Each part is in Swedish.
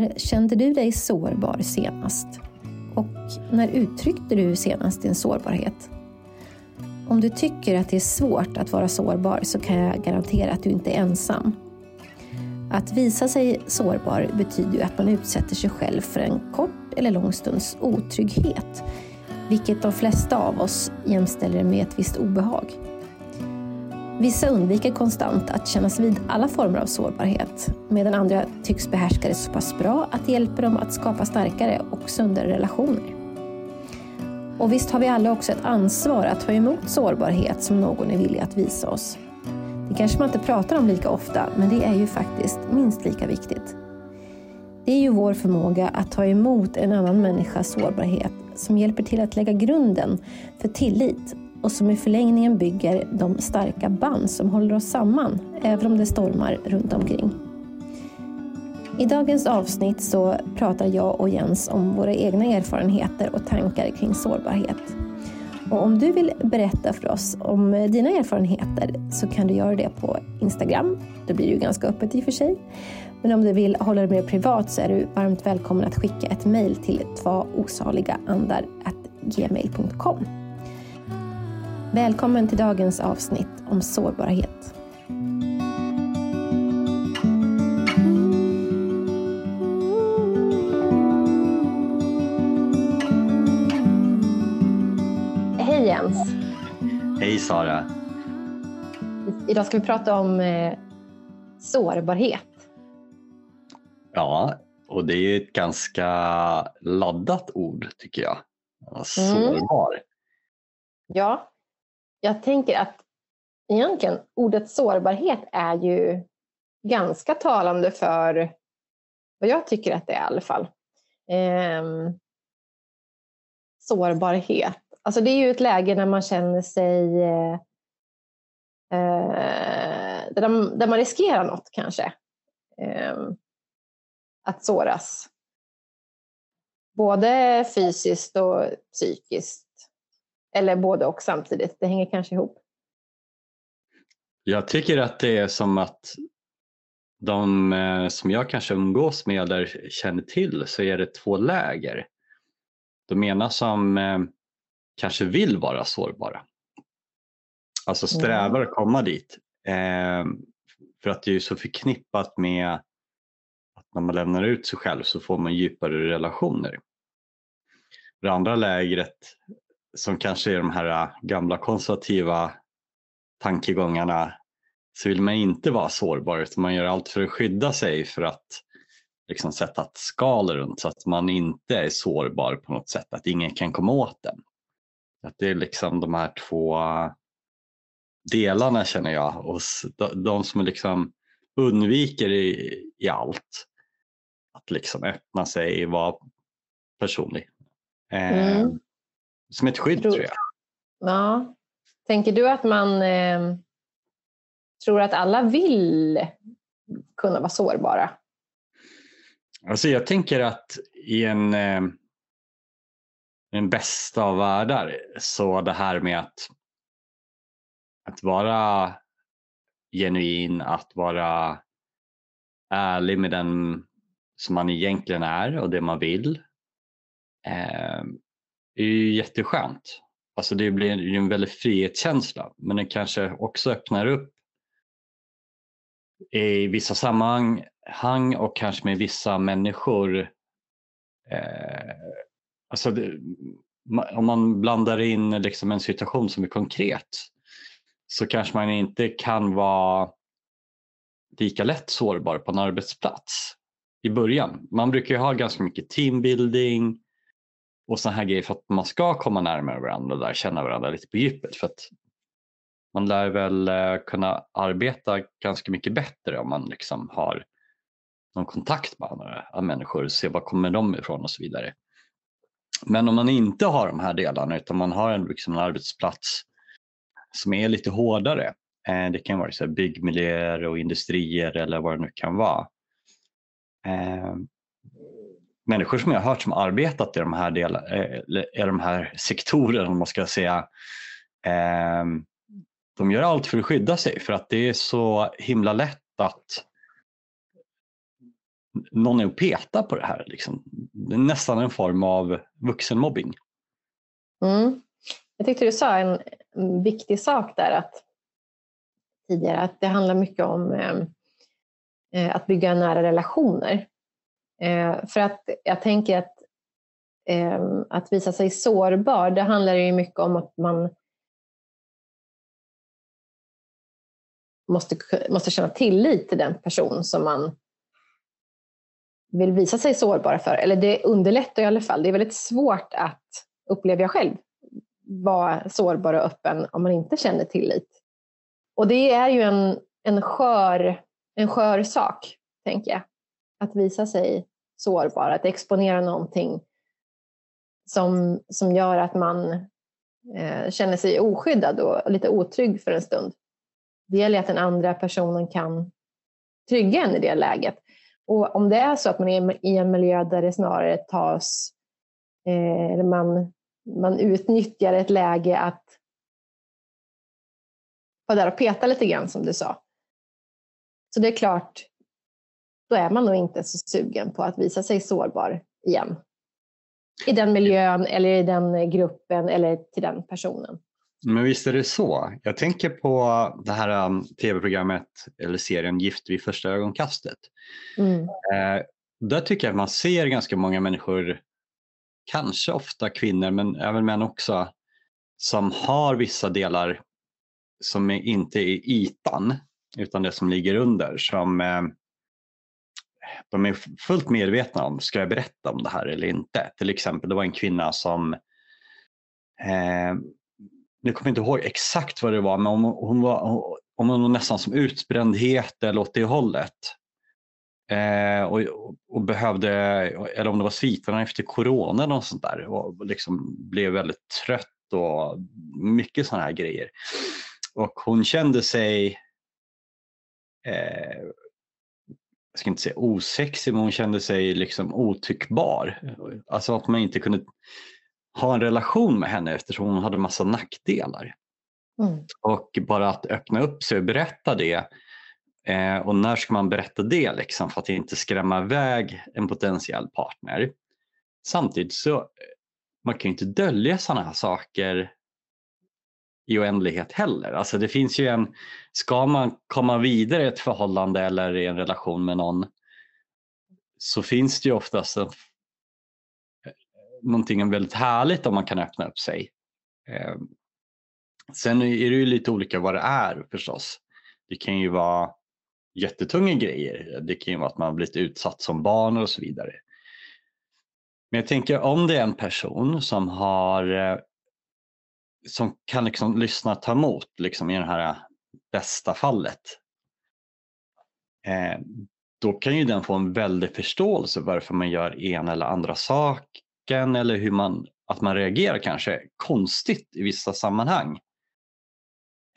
När kände du dig sårbar senast? Och när uttryckte du senast din sårbarhet? Om du tycker att det är svårt att vara sårbar så kan jag garantera att du inte är ensam. Att visa sig sårbar betyder ju att man utsätter sig själv för en kort eller lång stunds otrygghet, vilket de flesta av oss jämställer med ett visst obehag. Vissa undviker konstant att kännas vid alla former av sårbarhet, medan andra tycks behärska det så pass bra att det hjälper dem att skapa starkare och sundare relationer. Och visst har vi alla också ett ansvar att ta emot sårbarhet som någon är villig att visa oss. Det kanske man inte pratar om lika ofta, men det är ju faktiskt minst lika viktigt. Det är ju vår förmåga att ta emot en annan människas sårbarhet som hjälper till att lägga grunden för tillit och som i förlängningen bygger de starka band som håller oss samman, även om det stormar runt omkring. I dagens avsnitt så pratar jag och Jens om våra egna erfarenheter och tankar kring sårbarhet. Och om du vill berätta för oss om dina erfarenheter så kan du göra det på Instagram. Det blir ju ganska öppet i och för sig. Men om du vill hålla det mer privat så är du varmt välkommen att skicka ett mejl till tvaosaligaandar.gmail.com. Välkommen till dagens avsnitt om sårbarhet. Hej Jens! Hej Sara! Idag ska vi prata om eh, sårbarhet. Ja, och det är ett ganska laddat ord tycker jag. Sårbar. Mm. Ja, jag tänker att egentligen ordet sårbarhet är ju ganska talande för vad jag tycker att det är i alla fall. Eh, sårbarhet. Alltså det är ju ett läge när man känner sig eh, där, där, man riskerar något kanske. Eh, att såras. Både fysiskt och psykiskt. Eller både och samtidigt, det hänger kanske ihop. Jag tycker att det är som att de eh, som jag kanske umgås med eller känner till så är det två läger. De ena som eh, kanske vill vara sårbara. Alltså strävar att komma dit. Eh, för att det är så förknippat med att när man lämnar ut sig själv så får man djupare relationer. Det andra lägret som kanske är de här äh, gamla konservativa tankegångarna så vill man inte vara sårbar utan man gör allt för att skydda sig för att liksom sätta ett skal runt så att man inte är sårbar på något sätt, att ingen kan komma åt den. Att det är liksom de här två delarna känner jag hos de som liksom undviker i, i allt. Att liksom öppna sig, vara personlig. Mm. Som ett skydd tror, tror jag. Ja. Tänker du att man eh, tror att alla vill kunna vara sårbara? Alltså jag tänker att i en, eh, en bästa av världar så det här med att, att vara genuin, att vara ärlig med den som man egentligen är och det man vill. Eh, är ju jätteskönt. Alltså det blir ju en väldig frihetskänsla men det kanske också öppnar upp i vissa sammanhang och kanske med vissa människor. Eh, alltså det, om man blandar in liksom en situation som är konkret så kanske man inte kan vara lika lätt sårbar på en arbetsplats i början. Man brukar ju ha ganska mycket teambuilding, och sådana här grejer för att man ska komma närmare varandra där, känna varandra lite på djupet. För att man lär väl eh, kunna arbeta ganska mycket bättre om man liksom har någon kontakt med andra eh, människor, och se var kommer de ifrån och så vidare. Men om man inte har de här delarna utan man har en, liksom en arbetsplats som är lite hårdare, eh, det kan vara så byggmiljöer och industrier eller vad det nu kan vara. Människor som jag har hört som arbetat i de här, del, eh, i de här sektorerna, om man ska säga, ehm, de gör allt för att skydda sig för att det är så himla lätt att någon är och petar på det här. Liksom. Det är nästan en form av vuxenmobbing. Mm. Jag tyckte du sa en, viktig sak där att, tidigare, att det handlar mycket om ehm, eh, att bygga nära relationer. Eh, för att jag tänker att eh, att visa sig sårbar, det handlar ju mycket om att man måste, måste känna tillit till den person som man vill visa sig sårbar för. Eller det underlättar i alla fall. Det är väldigt svårt att, upplever jag själv, vara sårbar och öppen om man inte känner tillit. Och det är ju en, en, skör, en skör sak, tänker jag. Att visa sig sårbar, att exponera någonting som, som gör att man eh, känner sig oskyddad och lite otrygg för en stund. Det gäller att den andra personen kan trygga en i det läget. Och om det är så att man är i en miljö där det snarare tas, eh, eller man, man utnyttjar ett läge att vara där och peta lite grann som du sa. Så det är klart, då är man nog inte så sugen på att visa sig sårbar igen. I den miljön eller i den gruppen eller till den personen. Men visst är det så. Jag tänker på det här um, tv-programmet eller serien Gift vid första ögonkastet. Mm. Eh, där tycker jag att man ser ganska många människor, kanske ofta kvinnor men även män också, som har vissa delar som är inte är ytan utan det som ligger under. Som eh, de är fullt medvetna om, ska jag berätta om det här eller inte? Till exempel, det var en kvinna som eh, nu kommer jag inte ihåg exakt vad det var, men hon, hon var, om hon var nästan som utbrändhet eller åt det hållet. Eh, och, och, behövde, eller om det var sviterna efter corona eller sånt där och liksom blev väldigt trött och mycket sådana här grejer. Och hon kände sig, eh, jag ska inte säga osexig, men hon kände sig liksom otyckbar. Alltså att man inte kunde ha en relation med henne eftersom hon hade massa nackdelar. Mm. Och bara att öppna upp sig och berätta det. Eh, och när ska man berätta det liksom, för att inte skrämma iväg en potentiell partner? Samtidigt så eh, man kan ju inte dölja sådana här saker i oändlighet heller. Alltså det finns ju en, ska man komma vidare i ett förhållande eller i en relation med någon så finns det ju oftast en någonting väldigt härligt om man kan öppna upp sig. Eh, sen är det ju lite olika vad det är förstås. Det kan ju vara jättetunga grejer. Det kan ju vara att man blivit utsatt som barn och så vidare. Men jag tänker om det är en person som har eh, som kan liksom lyssna och ta emot liksom i det här äh, bästa fallet. Eh, då kan ju den få en väldig förståelse varför man gör en eller andra saken eller hur man, att man reagerar kanske konstigt i vissa sammanhang.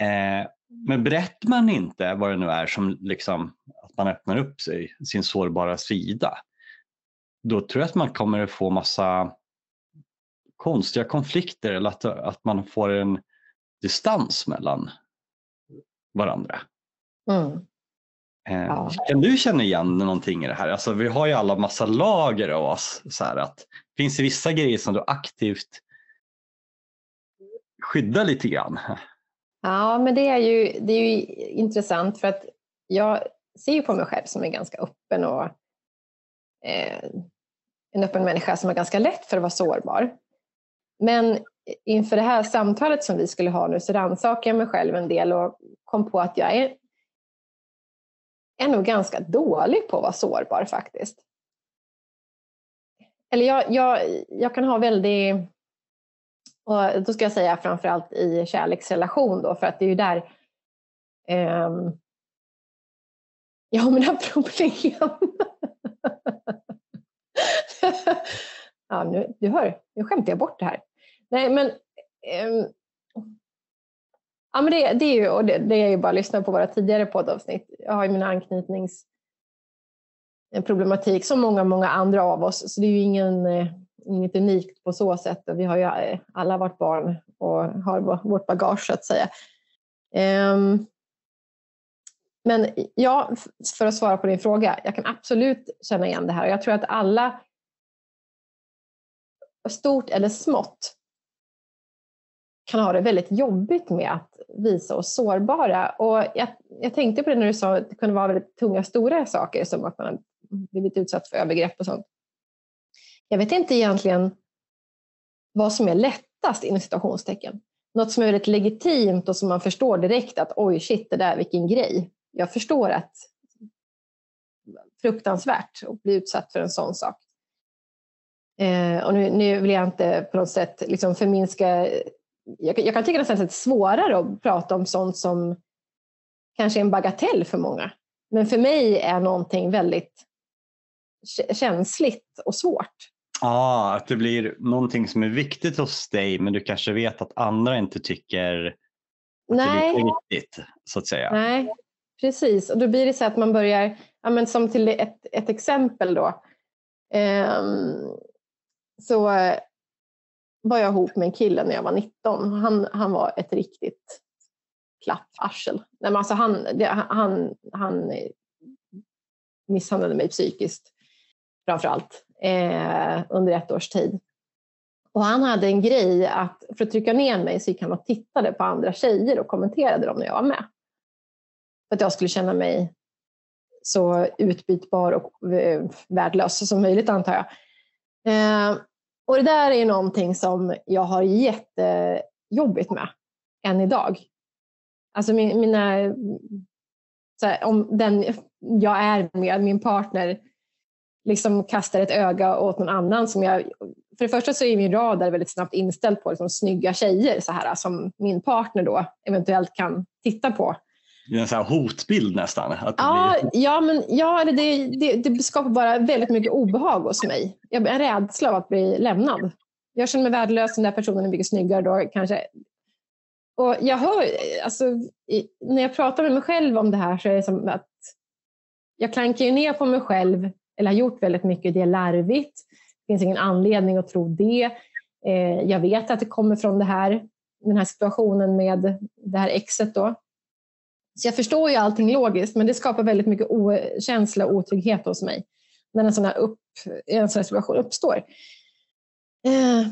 Eh, men berättar man inte vad det nu är som liksom, att man öppnar upp sig, sin sårbara sida, då tror jag att man kommer att få massa konstiga konflikter eller att, att man får en distans mellan varandra. Mm. Eh, ja. Kan du känna igen någonting i det här? Alltså, vi har ju alla massa lager av oss. Så här, att, finns det vissa grejer som du aktivt skyddar lite grann? Ja, men det är ju, det är ju intressant för att jag ser ju på mig själv som en ganska öppen och eh, en öppen människa som är ganska lätt för att vara sårbar. Men inför det här samtalet som vi skulle ha nu så rannsakade jag mig själv en del och kom på att jag är är nog ganska dålig på att vara sårbar faktiskt. Eller jag, jag, jag kan ha väldigt, och då ska jag säga framförallt i kärleksrelation då, för att det är ju där um, jag har mina problem. ja, nu, du hör, nu skämtar jag bort det här. Nej, men um, Ja, men det, det är ju, och det, det, är ju bara att lyssna på våra tidigare poddavsnitt. Jag har ju min anknytningsproblematik som många, många andra av oss. Så det är ju ingen, eh, inget unikt på så sätt. Vi har ju eh, alla varit barn och har vårt bagage så att säga. Um, Men ja, för att svara på din fråga, jag kan absolut känna igen det här. Jag tror att alla, stort eller smått, kan ha det väldigt jobbigt med att visa oss sårbara. Och jag, jag tänkte på det när du sa att det kunde vara väldigt tunga, stora saker som att man har blivit utsatt för övergrepp och sånt. Jag vet inte egentligen vad som är lättast inom situationstecken. Något som är väldigt legitimt och som man förstår direkt att oj shit, det där vilken grej. Jag förstår att fruktansvärt att bli utsatt för en sån sak. Eh, och nu, nu, vill jag inte på något sätt liksom förminska jag, jag kan tycka nästan att det är svårare att prata om sånt som kanske är en bagatell för många. Men för mig är någonting väldigt känsligt och svårt. Ja, att det blir någonting som är viktigt hos dig men du kanske vet att andra inte tycker att Nej. det är viktigt. Så att säga. Nej, precis. Och då blir det så att man börjar, ja, men som till ett, ett exempel då. Um, så var jag ihop med en kille när jag var 19. Han, han var ett riktigt klapparsel. Nej, men alltså han, det, han, han misshandlade mig psykiskt framför allt eh, under ett års tid. Och han hade en grej att för att trycka ner mig så gick han och tittade på andra tjejer och kommenterade dem när jag var med. För att jag skulle känna mig så utbytbar och eh, värdelös som möjligt antar jag. Eh, och det där är någonting som jag har jättejobbigt med än idag. Alltså min, mina, här, om den jag är med, min partner, liksom kastar ett öga åt någon annan som jag... För det första så är min radar väldigt snabbt inställd på liksom, snygga tjejer så här, som min partner då eventuellt kan titta på. En sån hotbild nästan. Att ja, blir... ja, men, ja det, det, det skapar bara väldigt mycket obehag hos mig. Jag en rädsla av att bli lämnad. Jag känner mig värdelös, den där personen är mycket snyggare då kanske. Och jag hör, alltså, i, när jag pratar med mig själv om det här så är det som att jag klankar ju ner på mig själv, eller har gjort väldigt mycket, det är larvigt. Det finns ingen anledning att tro det. Eh, jag vet att det kommer från det här, den här situationen med det här exet då. Så jag förstår ju allting logiskt, men det skapar väldigt mycket känsla och otrygghet hos mig när en sån här, upp, en sån här situation uppstår. Eh,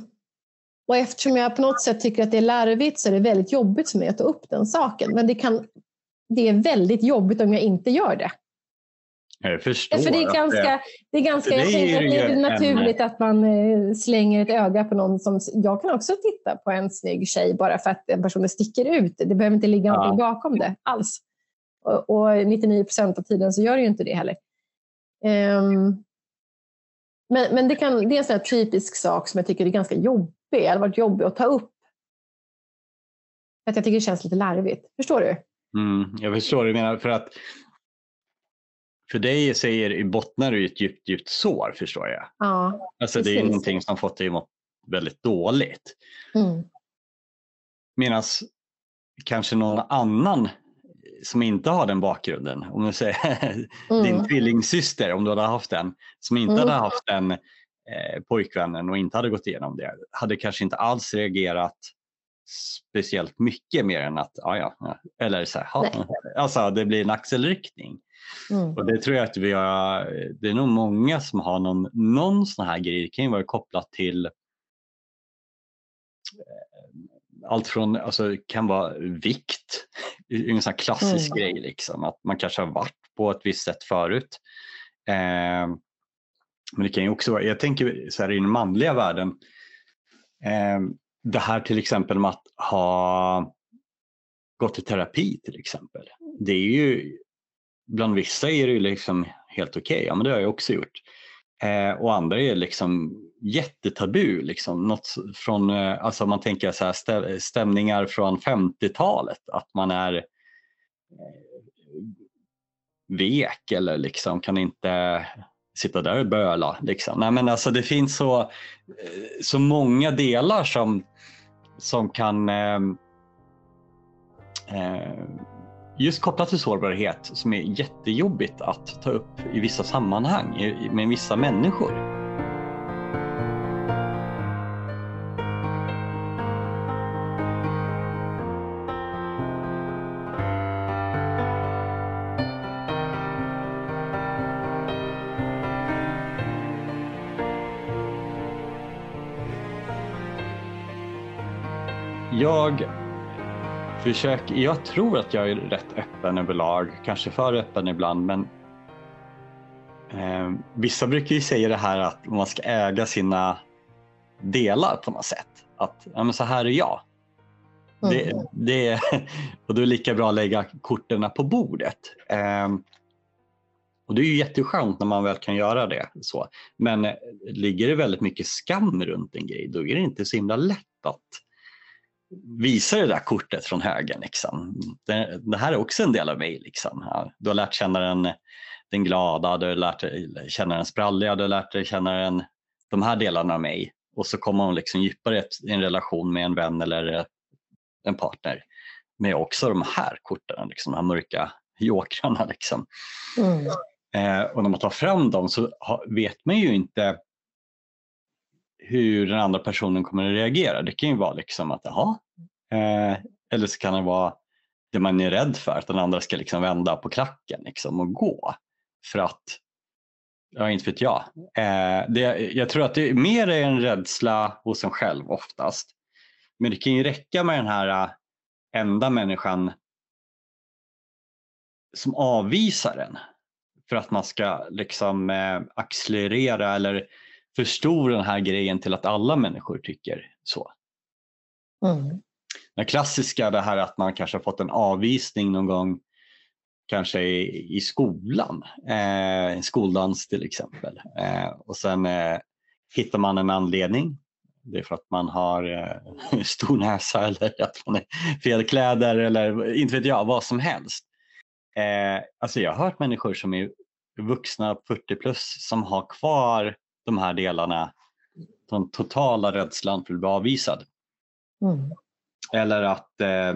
och eftersom jag på något sätt tycker att det är larvigt så är det väldigt jobbigt för mig att ta upp den saken. Men det, kan, det är väldigt jobbigt om jag inte gör det. Jag förstår. För det är ganska, det är ganska det är, det är naturligt en... att man eh, slänger ett öga på någon som... Jag kan också titta på en snygg tjej bara för att den personen sticker ut. Det behöver inte ligga ja. någonting bakom det alls. Och, och 99 procent av tiden så gör det ju inte det heller. Um, men men det, kan, det är en sån typisk sak som jag tycker är ganska jobbig. Det har varit jobbig att ta upp. För att jag tycker det känns lite larvigt. Förstår du? Mm, jag förstår du menar. För att för dig säger bottnar du i ett djupt, djupt sår förstår jag. Ja, alltså det är någonting som fått dig att må väldigt dåligt. Mm. Medan kanske någon annan som inte har den bakgrunden, om du säger mm. din tvillingsyster, om du hade haft den, som inte mm. hade haft den eh, pojkvännen och inte hade gått igenom det, hade kanske inte alls reagerat speciellt mycket mer än att, ja ja, eller så här, alltså det blir en axelryckning. Mm. Och det tror jag att vi har, det är nog många som har någon, någon sån här grej, det kan ju vara kopplat till eh, allt från, alltså kan vara vikt, en sån klassisk mm. grej liksom, att man kanske har varit på ett visst sätt förut. Eh, men det kan ju också vara, jag tänker så här i den manliga världen, eh, det här till exempel med att ha gått i terapi till exempel. Det är ju, bland vissa är det ju liksom helt okej, okay. ja men det har jag också gjort. Eh, och andra är liksom jättetabu. Liksom. Något från, eh, alltså man tänker så här, stämningar från 50-talet, att man är eh, vek eller liksom kan inte sitta där och böla. Liksom. Nej, men alltså det finns så, eh, så många delar som, som kan eh, eh, just kopplat till sårbarhet som är jättejobbigt att ta upp i vissa sammanhang med vissa människor. Jag försöker, jag tror att jag är rätt öppen överlag, kanske för öppen ibland men eh, vissa brukar ju säga det här att man ska äga sina delar på något sätt. Att ja, men så här är jag. Mm. Det, det, och då är det lika bra att lägga korten på bordet. Eh, och Det är ju jätteskönt när man väl kan göra det. Så. Men eh, ligger det väldigt mycket skam runt en grej då är det inte så himla lätt att visa det där kortet från högen. Liksom. Det, det, här är också en del av mig. Liksom. Ja, du har lärt känna den, den glada, du har lärt känna den spralliga, du har lärt känna den, de här delarna av mig. Och så kommer man liksom djupare i en relation med en vän eller en partner med också de här korten, liksom, de här mörka jokrarna. Liksom. Mm. Eh, och när man tar fram dem så vet man ju inte hur den andra personen kommer att reagera. Det kan ju vara liksom att jaha, eh, eller så kan det vara det man är rädd för, att den andra ska liksom vända på klacken liksom och gå. För att, ja inte vet jag. Eh, det, jag tror att det mer är en rädsla hos en själv oftast. Men det kan ju räcka med den här eh, enda människan som avvisar en för att man ska liksom eh, accelerera eller förstora den här grejen till att alla människor tycker så. Mm. Det klassiska det här att man kanske har fått en avvisning någon gång kanske i, i skolan, eh, skoldans till exempel. Eh, och sen eh, hittar man en anledning. Det är för att man har eh, stor näsa eller att man är fel kläder eller inte vet jag, vad som helst. Eh, alltså jag har hört människor som är vuxna 40 plus som har kvar de här delarna, den totala rädslan för att bli avvisad. Mm. Eller att eh,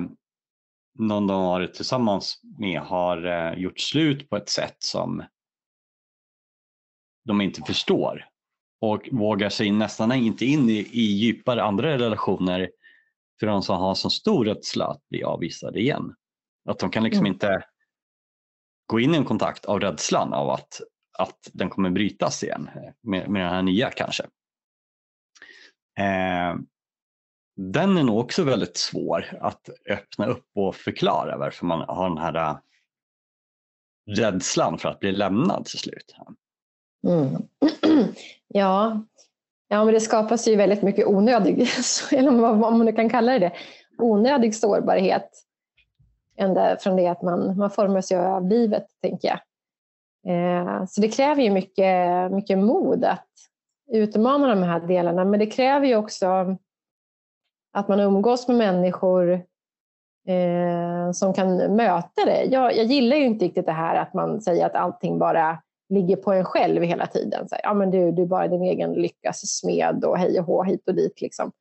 någon de har varit tillsammans med har eh, gjort slut på ett sätt som de inte förstår och vågar sig nästan inte in i, i djupare andra relationer för de som har så stor rädsla att bli avvisade igen. Att de kan liksom mm. inte gå in i en kontakt av rädslan av att, att den kommer brytas igen med, med den här nya kanske. Eh, den är nog också väldigt svår att öppna upp och förklara varför man har den här eh, rädslan för att bli lämnad till slut. Mm. Ja. ja, men det skapas ju väldigt mycket onödig, eller vad man nu kan kalla det, onödig sårbarhet ända från det att man, man formas ju av livet, tänker jag. Eh, så det kräver ju mycket, mycket mod att utmana de här delarna, men det kräver ju också att man umgås med människor eh, som kan möta det. Jag, jag gillar ju inte riktigt det här att man säger att allting bara ligger på en själv hela tiden. Så, ja, men du, du är bara din egen lyckas smed och hej och hå hit och dit. Liksom.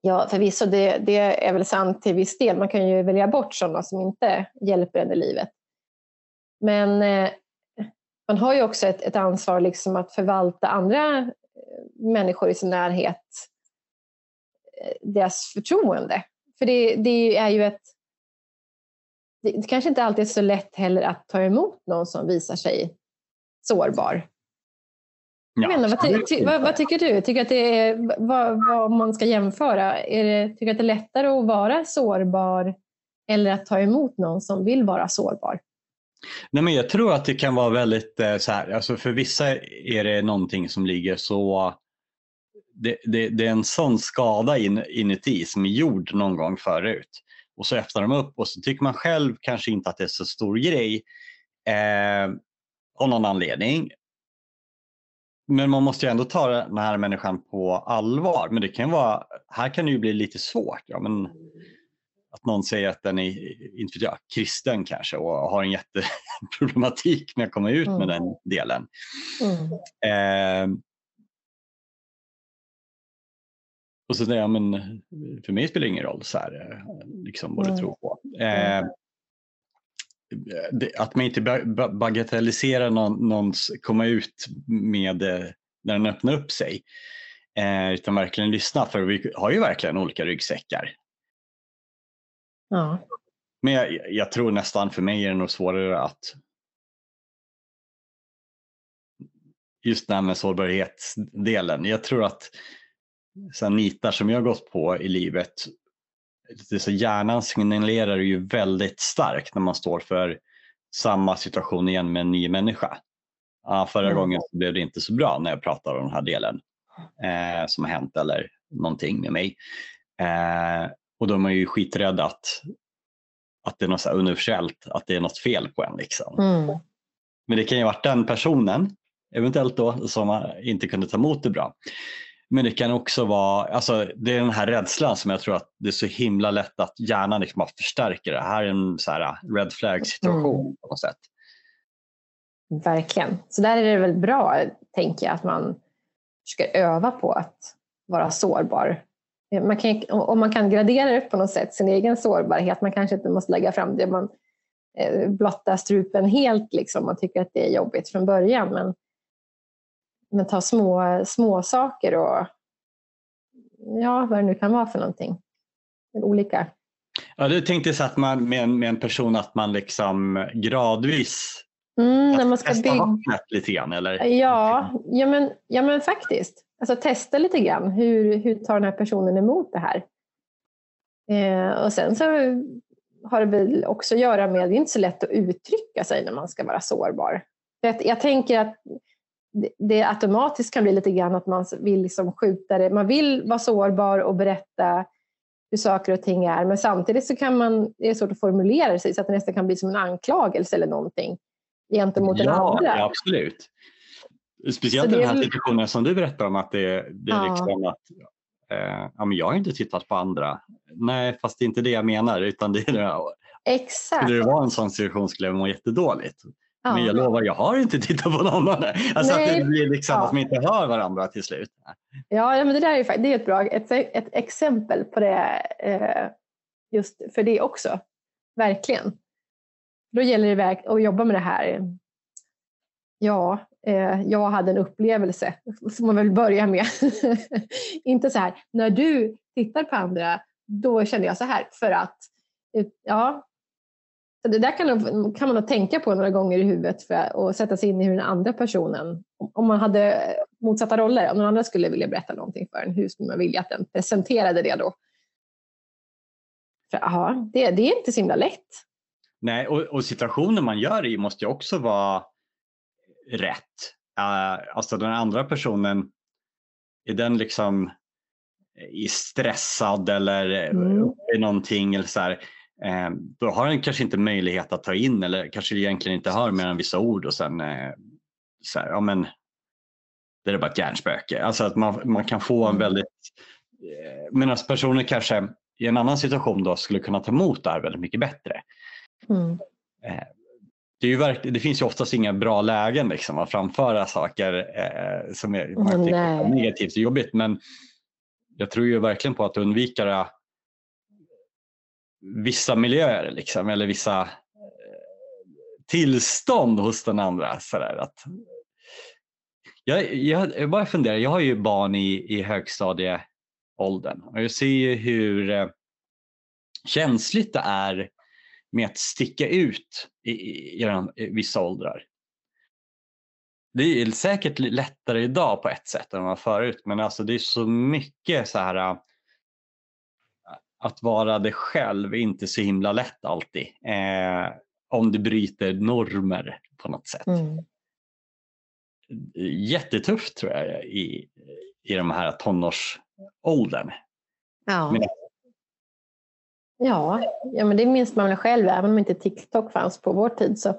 Ja, förvisso, det, det är väl sant till viss del. Man kan ju välja bort sådana som inte hjälper en i livet. Men eh, man har ju också ett, ett ansvar liksom att förvalta andra eh, människor i sin närhet, eh, deras förtroende. För det, det är ju ett... Det kanske inte alltid är så lätt heller att ta emot någon som visar sig sårbar. Ja, menar, vad, ty, ty, vad, vad, tycker du? Tycker att det är, vad, vad man ska jämföra? Är det, tycker du att det är lättare att vara sårbar eller att ta emot någon som vill vara sårbar? Nej, men jag tror att det kan vara väldigt eh, så här, alltså för vissa är det någonting som ligger så det, det, det är en sån skada in, inuti som är gjord någon gång förut och så öppnar de upp och så tycker man själv kanske inte att det är så stor grej eh, av någon anledning men man måste ju ändå ta den här människan på allvar. Men det kan vara, här kan det ju bli lite svårt. Ja, men att någon säger att den är inte jag, kristen kanske och har en jätteproblematik med att komma ut mm. med den delen. Mm. Eh, och så säger jag, men för mig spelar det ingen roll så här, liksom vad du mm. tror på. Eh, att man inte bagatelliserar någon, någons komma ut med eh, när den öppnar upp sig. Eh, utan verkligen lyssna för vi har ju verkligen olika ryggsäckar. Ja. Men jag, jag, tror nästan för mig är det nog svårare att just det här med sårbarhetsdelen. Jag tror att så nitar som jag gått på i livet det så hjärnan signalerar ju väldigt starkt när man står för samma situation igen med en ny människa. Ja, förra mm. gången blev det inte så bra när jag pratade om den här delen eh, som har hänt eller någonting med mig. Eh, och då är ju skiträdd att, att det är något universellt, att det är något fel på en. Liksom. Mm. Men det kan ju ha varit den personen, eventuellt då, som inte kunde ta emot det bra. Men det kan också vara, alltså det är den här rädslan som jag tror att det är så himla lätt att hjärnan liksom förstärker det. Här är en så här red flag situation mm. på något sätt. Verkligen. Så där är det väl bra, tänker jag, att man försöker öva på att vara sårbar. Eh, man kan, om man kan gradera upp på något sätt sin egen sårbarhet, man kanske inte måste lägga fram det man eh, blottar strupen helt, liksom, man tycker att det är jobbigt från början. Men, men ta små, små saker och ja, vad det nu kan vara för någonting. Olika. Ja, du tänkte så att man med en, med en person att man liksom gradvis Mm, när man ska bygga... lite grann eller? Ja, ja, men, ja men faktiskt. Alltså testa lite grann. Hur, hur tar den här personen emot det här? Eh, och sen så har det väl också att göra med, det är inte så lätt att uttrycka sig när man ska vara sårbar. Jag, tänker att det, det automatiskt kan bli lite grann att man vill liksom skjuta det. Man vill vara sårbar och berätta hur saker och ting är, men samtidigt så kan man, det är svårt att formulera sig så att det nästan kan bli som en anklagelse eller någonting gentemot den ja, andra. Ja, absolut. Speciellt den här situationen som du berättar om att det, det är ja. liksom att eh, ja, men jag har inte tittat på andra. Nej, fast det är inte det jag menar utan det är det. Exakt. Skulle det vara en sån situation skulle jag må jättedådligt. Ja. Men jag lovar, jag har inte tittat på någon annan. Alltså Nej. att det blir liksom ja. att man inte hör varandra till slut. Ja, men det där är, det är ett bra ett, ett exempel på det, eh, just för det också. Verkligen. Då gäller det att jobba med det här. Ja, eh, jag hade en upplevelse, som man väl börja med. Inte så här, när du tittar på andra, då känner jag så här. För att, eh, ja, det där kan, kan man nog tänka på några gånger i huvudet för att sätta sig in i hur den andra personen, om man hade motsatta roller, om någon annan skulle vilja berätta någonting för en, hur skulle man vilja att den presenterade det då? För, ja, det, det är inte så himla lätt. Nej, och, och situationen man gör i måste ju också vara rätt. Uh, alltså den andra personen, är den liksom stressad eller mm. i någonting eller så här, eh, då har den kanske inte möjlighet att ta in eller kanske egentligen inte hör mer än vissa ord och sen eh, så här, ja men det är bara ett hjärnspöke. Alltså att man, man kan få en mm. väldigt, medan personen kanske i en annan situation då skulle kunna ta emot det här väldigt mycket bättre. Mm. Eh, det, är ju verk, det finns ju oftast inga bra lägen liksom, att framföra saker eh, som är, negativt och jobbigt men jag tror ju verkligen på att undvika det, vissa miljöer liksom, eller vissa eh, tillstånd hos den andra. Sådär, att, jag, jag, jag bara funderar, jag har ju barn i, i högstadieåldern och jag ser ju hur eh, känsligt det är med att sticka ut i, i, i vissa åldrar. Det är säkert lättare idag på ett sätt än vad förut men alltså det är så mycket så här äh, att vara det själv är inte så himla lätt alltid. Eh, om du bryter normer på något sätt. Mm. Jättetufft tror jag i, i de här tonårsåldern. Ja. Men Ja, ja men det minns man väl själv, även om inte TikTok fanns på vår tid så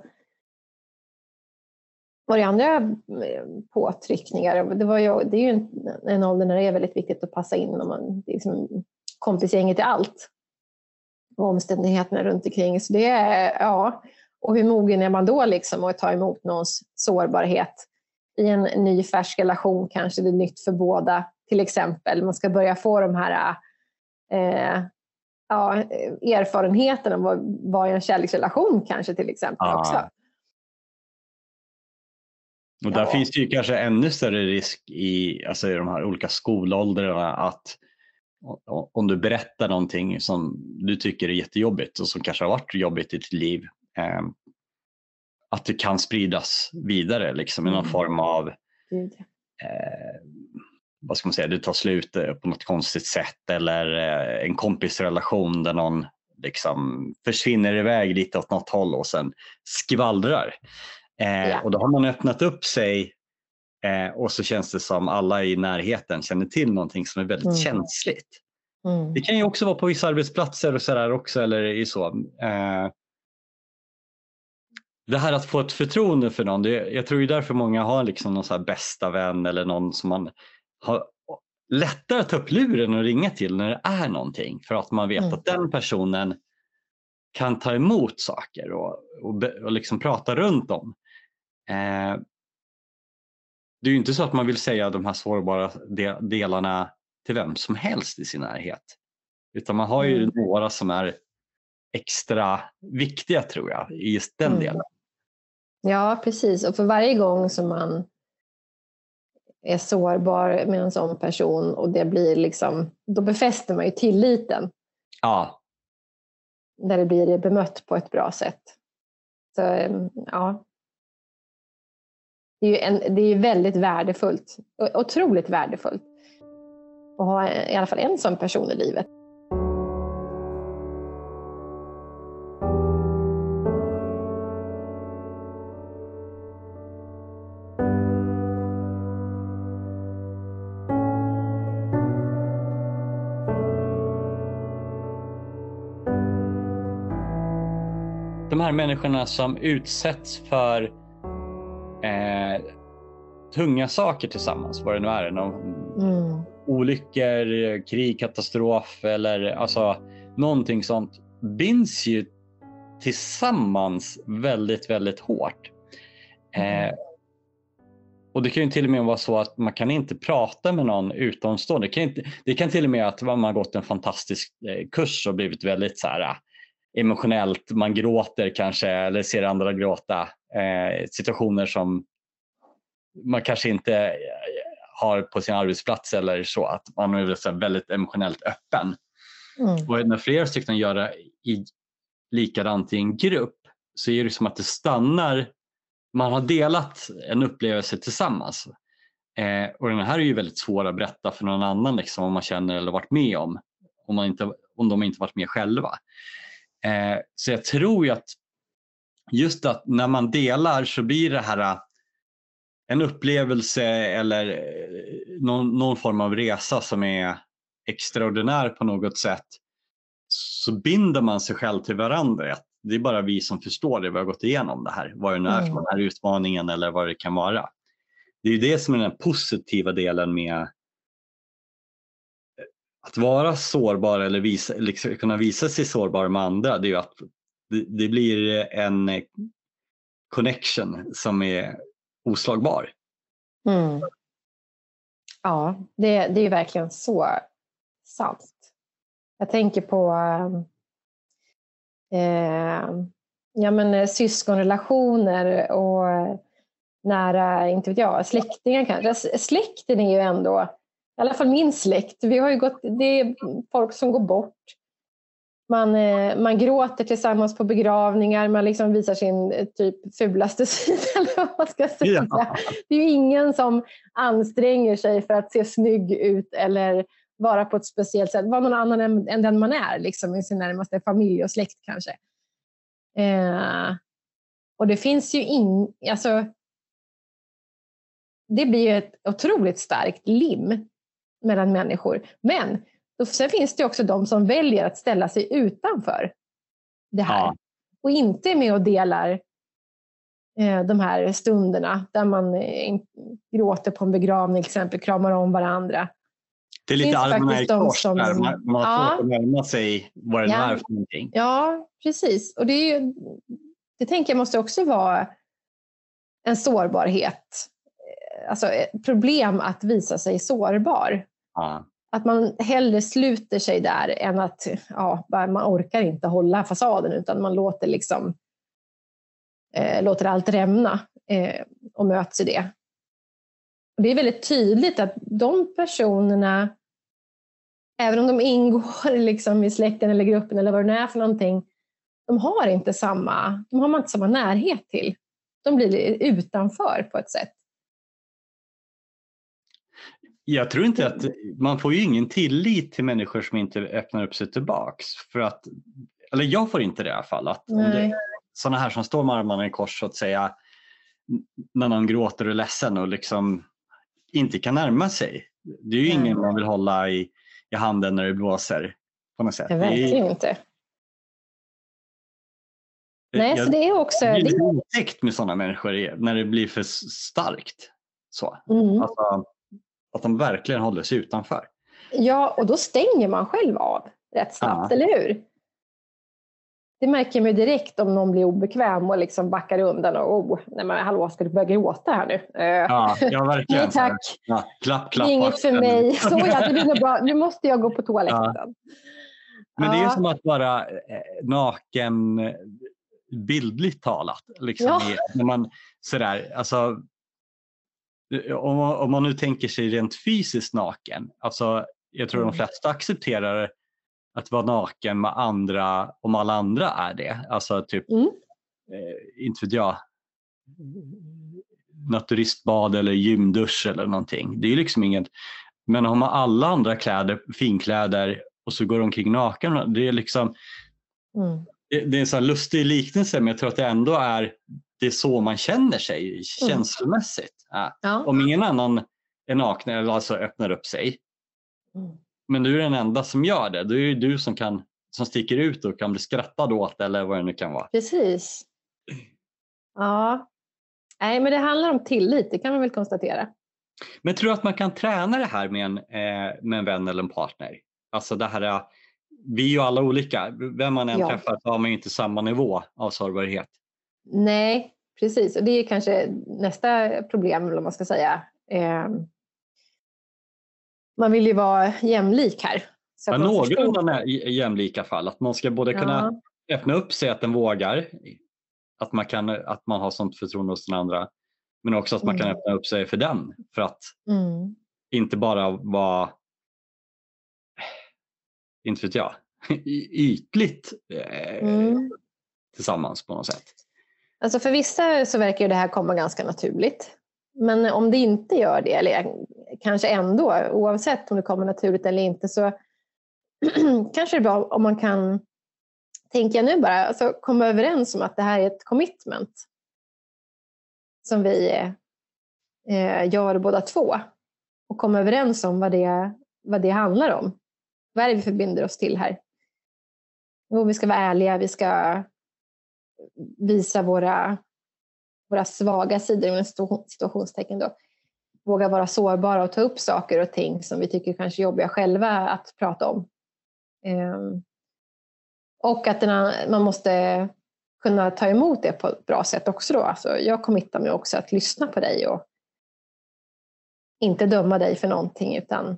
var det andra eh, påtryckningar. Det, var ju, det är ju en, en ålder när det är väldigt viktigt att passa in. Om man, liksom kompisgänget är allt. Och omständigheterna runt omkring. Så det är, ja. Och hur mogen är man då liksom att ta emot någons sårbarhet i en ny färsk relation kanske det är nytt för båda till exempel. Man ska börja få de här eh, ja, erfarenheten av vad, vad en kärleksrelation kanske till exempel ja. också. Och där ja. finns det ju kanske ännu större risk i, alltså i de här olika skolåldrarna att om du berättar någonting som du tycker är jättejobbigt och som kanske har varit jobbigt i ditt liv, eh, att det kan spridas vidare liksom, i någon mm. form av eh, vad ska man säga, det tar slut på något konstigt sätt eller en kompisrelation där någon liksom försvinner iväg lite åt något håll och sen skvallrar. Eh, ja. Och då har man öppnat upp sig eh, och så känns det som alla i närheten känner till någonting som är väldigt mm. känsligt. Mm. Det kan ju också vara på vissa arbetsplatser och sådär också. Eller i så. Eh, det här att få ett förtroende för någon, det, jag tror ju därför många har liksom någon så bästa vän eller någon som man har lättare att ta upp luren och ringa till när det är någonting för att man vet mm. att den personen kan ta emot saker och, och, och liksom prata runt om. Eh, det är ju inte så att man vill säga de här sårbara de, delarna till vem som helst i sin närhet. Utan man har ju mm. några som är extra viktiga tror jag i just den mm. delen. Ja precis och för varje gång som man är sårbar med en sån person och det blir liksom, då befäster man ju tilliten. Ja. Där det blir bemött på ett bra sätt. Så ja. Det är ju en, det är väldigt värdefullt, otroligt värdefullt att ha i alla fall en sån person i livet. Här människorna som utsätts för eh, tunga saker tillsammans, vad det nu är. Någon, mm. Olyckor, krig, katastrof eller alltså någonting sånt binds ju tillsammans väldigt, väldigt hårt. Mm. Eh, och Det kan ju till och med vara så att man kan inte prata med någon utomstående. Det kan, inte, det kan till och med att man har gått en fantastisk eh, kurs och blivit väldigt så här, emotionellt, man gråter kanske eller ser andra gråta. Eh, situationer som man kanske inte har på sin arbetsplats eller så, att man är väldigt emotionellt öppen. Mm. Och när flera stycken gör det i, likadant i en grupp så är det som att det stannar, man har delat en upplevelse tillsammans. Eh, och den här är ju väldigt svår att berätta för någon annan liksom, om man känner eller varit med om, om, man inte, om de inte varit med själva. Eh, så jag tror ju att just att när man delar så blir det här eh, en upplevelse eller eh, någon, någon, form av resa som är extraordinär på något sätt så binder man sig själv till varandra. Det är bara vi som förstår det, vi har gått igenom det här, vad det nu är för mm. den här utmaningen eller vad det kan vara. Det är det som är den positiva delen med att vara sårbar eller visa, liksom, kunna visa sig sårbar med andra, det är ju att det, det blir en connection som är oslagbar. Mm. Ja, det, det är verkligen så sant. Jag tänker på eh, eh ja, men, eh, syskonrelationer och nära, inte vet jag, släktingar kanske. Släkten är ju ändå i alla fall min släkt, vi har gått, det är folk som går bort. Man, eh, man gråter tillsammans på begravningar, man liksom visar sin eh, typ fulaste sida. Eller vad man ska säga. Ja. Det är ju ingen som anstränger sig för att se snygg ut eller vara på ett speciellt sätt, vara någon annan än, än den man är liksom, i sin närmaste familj och släkt kanske. Eh, och det finns ju in, alltså, det blir ju ett otroligt starkt lim mellan människor. Men då, sen finns det också de som väljer att ställa sig utanför det här ja. och inte är med och delar eh, de här stunderna där man eh, gråter på en begravning, till exempel kramar om varandra. Det är lite armarna i kors som, där. Man, man ja, att närma sig vad det ja, är för någonting. Ja, precis. Och det, ju, det tänker jag måste också vara en sårbarhet. Alltså ett problem att visa sig sårbar. Ja. Att man hellre sluter sig där än att ja, man orkar inte hålla fasaden utan man låter, liksom, eh, låter allt rämna eh, och möts i det. Och det är väldigt tydligt att de personerna, även om de ingår liksom i släkten eller gruppen eller vad det nu är för någonting, de har inte samma, de har man inte samma närhet till. De blir utanför på ett sätt. Jag tror inte att man får ju ingen tillit till människor som inte öppnar upp sig tillbaks. För att, eller jag får inte det i alla fall. Att om det, sådana här som står med armarna i kors så att säga när någon gråter och är ledsen och liksom inte kan närma sig. Det är ju ingen man vill hålla i, i handen när det blåser. På något sätt. Ja, verkligen inte. Nej, jag, så det är också... Det blir otäckt med sådana människor när det blir för starkt. Så. Mm. Alltså, att de verkligen håller sig utanför. Ja, och då stänger man själv av rätt snabbt, ja. eller hur? Det märker man ju direkt om någon blir obekväm och liksom backar undan och oh, nej men hallå, ska du börja gråta här nu? Ja, ja verkligen. Nej tack. Ja, klapp, klapp. Det är inget för mig. Så ja, det blir bra. Nu måste jag gå på toaletten. Men det är som att vara eh, naken bildligt talat. Liksom, ja. när man, sådär, alltså, om, man, om man nu tänker sig rent fysiskt naken, alltså, jag tror mm. de flesta accepterar att vara naken med andra om alla andra är det. Alltså typ, mm. eh, inte vet jag, naturistbad eller gymdusch eller någonting. Det är liksom inget, men har man alla andra kläder, finkläder och så går de omkring naken, det är liksom mm. det, det, är en sån lustig liknelse men jag tror att det ändå är det är så man känner sig mm. känslomässigt. Ja. Ja. Om ingen annan är naken eller alltså öppnar upp sig mm men du är den enda som gör det. Då är du som, kan, som sticker ut och kan bli skrattad åt eller vad det nu kan vara. Precis. Ja. Nej, men det handlar om tillit, det kan man väl konstatera. Men tror du att man kan träna det här med en, eh, med en vän eller en partner? Alltså det här, vi är ju alla olika. Vem man än ja. träffar så har man ju inte samma nivå av sårbarhet. Nej, precis. Och det är kanske nästa problem, om man ska säga. Eh, man vill ju vara jämlik här. Så ja, någorlunda jämlika fall, att man ska både kunna ja. öppna upp sig att den vågar, att man, kan, att man har sånt förtroende hos den andra, men också att man mm. kan öppna upp sig för den. För att mm. inte bara vara, inte vet jag, ytligt eh, mm. tillsammans på något sätt. Alltså för vissa så verkar det här komma ganska naturligt. Men om det inte gör det, eller kanske ändå, oavsett om det kommer naturligt eller inte, så kanske det är bra om man kan, tänker jag nu bara, alltså komma överens om att det här är ett commitment som vi eh, gör båda två och komma överens om vad det, vad det handlar om. Vad är det vi förbinder oss till här? Jo, vi ska vara ärliga, vi ska visa våra våra svaga sidor inom situationstecken då, våga vara sårbara och ta upp saker och ting som vi tycker kanske är jobbiga själva att prata om. Um, och att den, man måste kunna ta emot det på ett bra sätt också. Då. Alltså, jag committar mig också att lyssna på dig och inte döma dig för någonting utan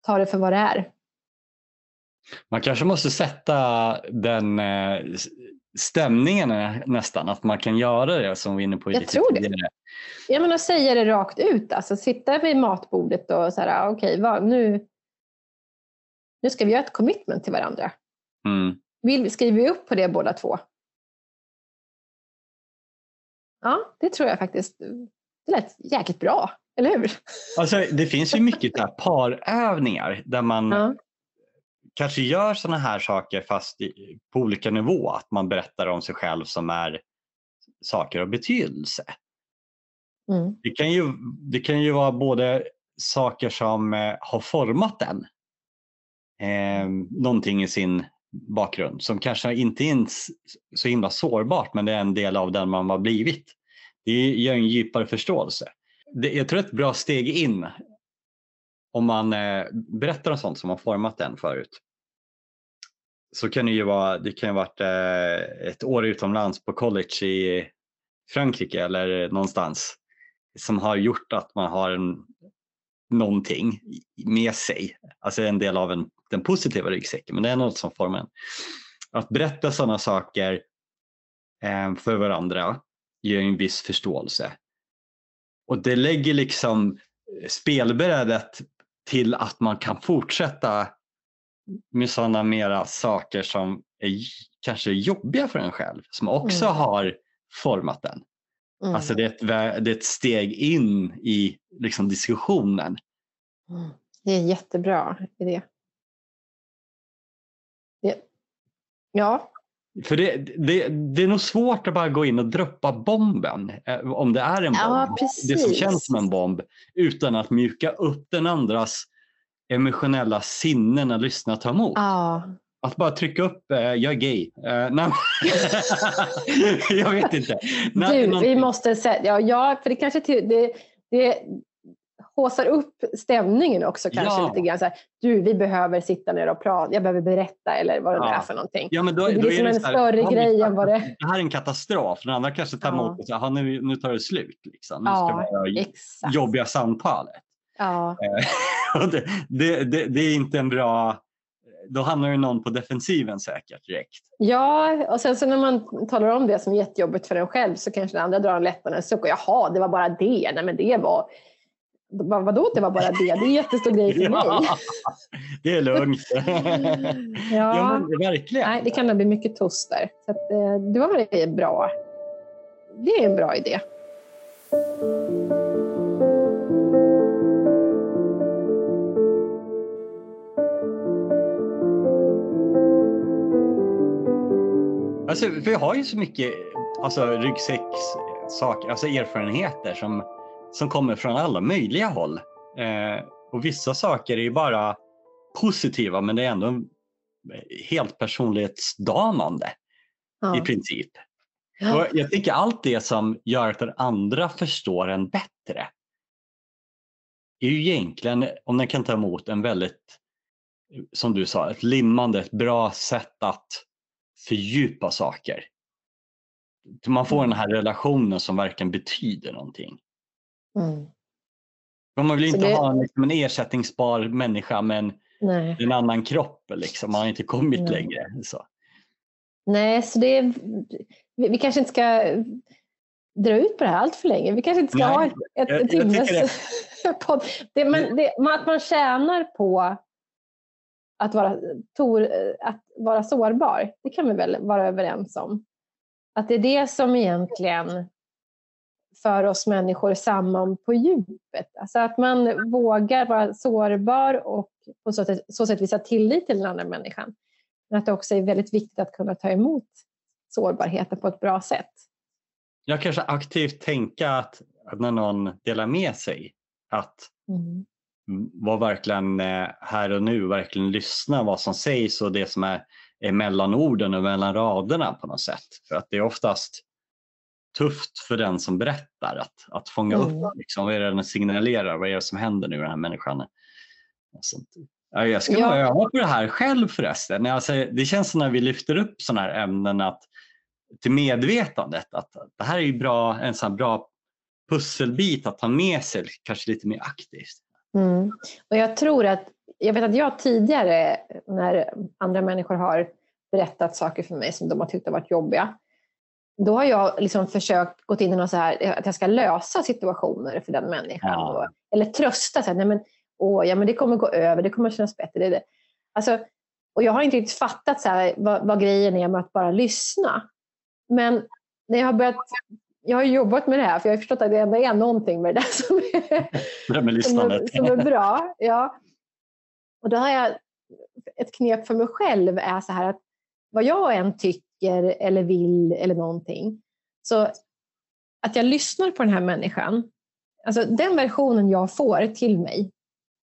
ta det för vad det är. Man kanske måste sätta den eh, stämningen är nästan, att man kan göra det som vi är inne på Jag lite tror tidigare. det. Jag menar säga det rakt ut, alltså sitta vid matbordet och så här, okej, okay, nu, nu ska vi göra ett commitment till varandra. Mm. Vill, skriver vi upp på det båda två? Ja, det tror jag faktiskt. Det lät jäkligt bra, eller hur? Alltså, det finns ju mycket där parövningar där man ja kanske gör sådana här saker fast i, på olika nivå. Att man berättar om sig själv som är saker av betydelse. Mm. Det, kan ju, det kan ju vara både saker som eh, har format en. Eh, någonting i sin bakgrund som kanske inte är så himla sårbart men det är en del av den man har blivit. Det ger en djupare förståelse. Det, jag tror ett bra steg in om man eh, berättar om sånt som har format en förut så kan det ju vara, det kan ju varit eh, ett år utomlands på college i Frankrike eller någonstans som har gjort att man har en, någonting med sig, alltså en del av en, den positiva ryggsäcken, men det är något som formar en. Att berätta sådana saker eh, för varandra ger en viss förståelse. Och det lägger liksom spelbrädet till att man kan fortsätta med sådana mera saker som är kanske jobbiga för en själv som också mm. har format den. Mm. Alltså det är, ett, det är ett steg in i liksom diskussionen Det är en jättebra idé. Det, ja. För det, det, det är nog svårt att bara gå in och droppa bomben, eh, om det är en bomb, Ja, det som känns som en bomb, utan att mjuka upp den andras emotionella sinnen att lyssna och ta emot. Ja, Att bara trycka upp, eh, jag är gay. Eh, jag vet inte. Du, vi måste säga, ja, ja, för det kanske till, det, det håsar upp stämningen också kanske Ja. lite grann. Så här, du, vi behöver sitta ner och prata, jag behöver berätta eller vad det Ja. är för någonting. Ja, men då, Det blir då liksom är det en här, större men grej än vad det- Det här är en katastrof. Den andra kanske tar Ja. emot och säger, "Ja, nu, nu tar det slut. Liksom. Nu ska vi ha jobbiga samtalet. Ja, Och det, det, det, det är inte en bra... Då hamnar ju någon på defensiven säkert direkt. ja, och sen så när man talar om det som är jättejobbigt för en själv så kanske den andra drar en lättnadens suck och jaha, det var bara det. Nej, men det var... Vad, vadå att det var bara det? Det är en jättestor grej för mig. Ja, det är lugnt. ja, Ja, men verkligen. nej, det kan nog bli mycket toast där. Så att, eh, det var väl bra. Det är en bra idé. Alltså, vi har ju så mycket alltså, ryggsäckssaker, alltså erfarenheter som, som kommer från alla möjliga håll. Eh, och vissa saker är ju bara positiva men det är ändå helt personlighetsdanande Ja. i princip. Ja. Och jag tycker allt det som gör att den andra förstår en bättre är ju egentligen, om den kan ta emot en väldigt, som du sa, ett limmande, ett bra sätt att fördjupa saker. Man får den här relationen som verkligen betyder någonting. Mm. Men Man vill inte det- ha en, liksom en ersättningsbar människa med en, Nej. en annan kropp. Liksom. Man har inte kommit Nej. längre. Så. Nej, så det är, vi, vi kanske inte ska dra ut på det här allt för länge. Vi kanske inte ska Nej, ha ett, ett, jag- ett jag timmes podd. Det, men det, man- att man tjänar på att vara, tor, att vara sårbar, det kan vi väl vara överens om. Att det är det som egentligen för oss människor samman på djupet. Alltså att man vågar vara sårbar och på så sätt, så sätt visa tillit till den andra människan. Men att det också är väldigt viktigt att kunna ta emot sårbarheten på ett bra sätt. Jag kanske aktivt tänka att, att när någon delar med sig att Mm. Vara verkligen eh, här och nu, verkligen lyssna vad som sägs och det som är, är mellan orden och mellan raderna på något sätt. För att det är oftast tufft för den som berättar att, att fånga Mm. upp liksom, vad är det den signalerar, vad är det som händer nu den här människan. Ja, jag ska Ja. bara öva på det här själv förresten. Alltså, det känns som när vi lyfter upp sådana här ämnen att, till medvetandet att det här är bra, en sån bra pusselbit att ta med sig kanske lite mer aktivt. Mm. Och jag tror att, jag vet att jag tidigare när andra människor har berättat saker för mig som de har tyckt har varit jobbiga, då har jag liksom försökt gå in i något så här, att jag ska lösa situationer för den människan. Ja. Eller trösta, så här, nej men, åh, ja, men det kommer gå över, det kommer kännas bättre. Det, det. Alltså, och jag har inte riktigt fattat så här, vad, vad grejen är med att bara lyssna. Men när jag har börjat jag har jobbat med det här för jag har förstått att det ändå är någonting med det där som är, Det som är, som är bra. Ja. Och då har jag ett knep för mig själv är så här att vad jag än tycker eller vill eller någonting så att jag lyssnar på den här människan. Alltså den versionen jag får till mig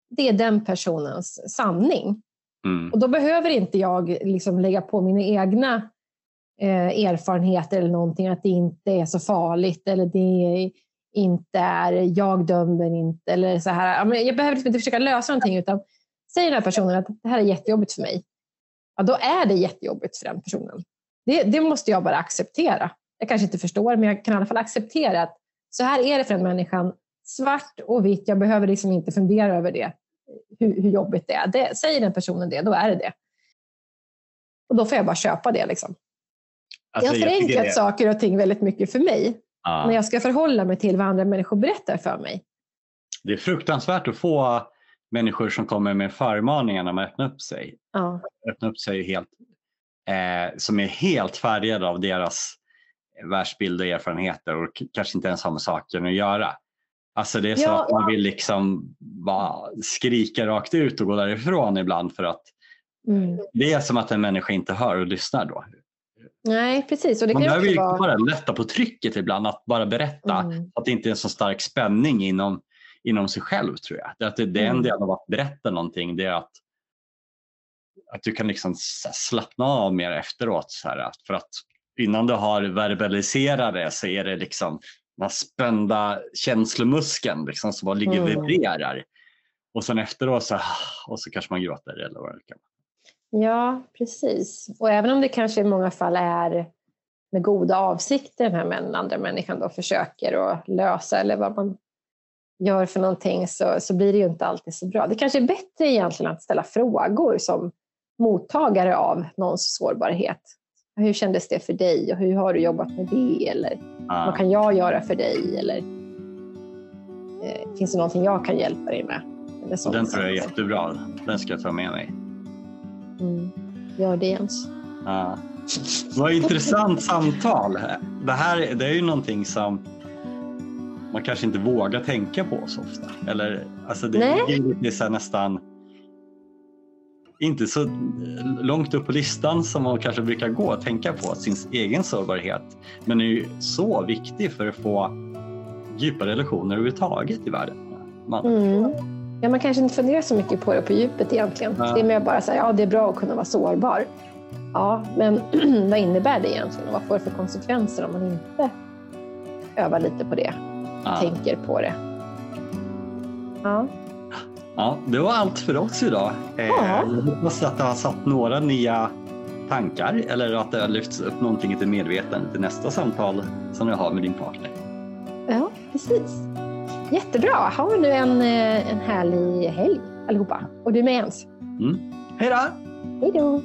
det är den personens sanning. Mm. Och då behöver inte jag liksom lägga på mina egna Eh, erfarenheter eller någonting, att det inte är så farligt eller det inte är, jag dömer inte eller så här. Jag behöver liksom inte försöka lösa någonting utan säger den här personen att det här är jättejobbigt för mig, ja, då är det jättejobbigt för den personen. Det, det måste jag bara acceptera. Jag kanske inte förstår, men jag kan i alla fall acceptera att så här är det för den människan. Svart och vitt, jag behöver liksom inte fundera över det hur, hur jobbigt det är. Det, säger den personen det, då är det det. Och då får jag bara köpa det. Liksom. Alltså, jag har förenklat det- saker och ting väldigt mycket för mig Ja. när jag ska förhålla mig till vad andra människor berättar för mig. Det är fruktansvärt att få människor som kommer med förmaningar när man öppnar upp sig. Ja. Öppna upp sig helt, eh, som är helt färgade av deras världsbild och erfarenheter och kanske inte ens har med saken att göra. Alltså det är så Ja. att man vill liksom bara skrika rakt ut och gå därifrån ibland för att Mm. det är som att en människa inte hör och lyssnar då. Nej, precis. Och det Man behöver ju också vara... bara lätta på trycket ibland, att bara berätta. Mm. Att det inte är en så stark spänning inom, inom sig själv tror jag. Det, att det, det är en Mm. del av att berätta någonting, det är att, att du kan liksom slappna av mer efteråt. Så här, för att innan du har verbaliserat det så är det liksom den här spända känslomuskeln liksom, som bara ligger och Mm. vibrerar. Och sen efteråt så, och så kanske man gråter eller vad det kan vara. Ja, precis. Och även om det kanske i många fall är med goda avsikter den här män- andra människan då försöker att lösa eller vad man gör för någonting så, så blir det ju inte alltid så bra. Det kanske är bättre egentligen att ställa frågor som mottagare av någons sårbarhet. Hur kändes det för dig och hur har du jobbat med det? Eller Ja. vad kan jag göra för dig? Eller eh, finns det någonting jag kan hjälpa dig med? Den tror jag är jättebra. Den ska jag ta med mig. Mm. Gör det Jens. Ja. Vad intressant samtal. Det här det är ju någonting som man kanske inte vågar tänka på så ofta. Eller, alltså det Nej. ju lite så nästan inte så långt upp på listan som man kanske brukar gå och tänka på sin egen sårbarhet. Men är ju så viktig för att få djupa relationer överhuvudtaget i världen. Man, Mm. Ja, man kanske inte funderar så mycket på det på djupet egentligen. Ja. Det är mer bara så här, ja det är bra att kunna vara sårbar. Ja, men vad innebär det egentligen? Och vad får det för konsekvenser om man inte övar lite på det, ja. tänker på det? Ja, Ja, det var allt för oss idag. Eh, Ja. Jag hoppas att det har satt några nya tankar eller att det har lyfts upp någonting till medvetandet till nästa samtal som jag har med din partner. ja precis. Jättebra. Ha nu en, eh, en härlig helg allihopa. Och du med Jens. Hej då! Hej då!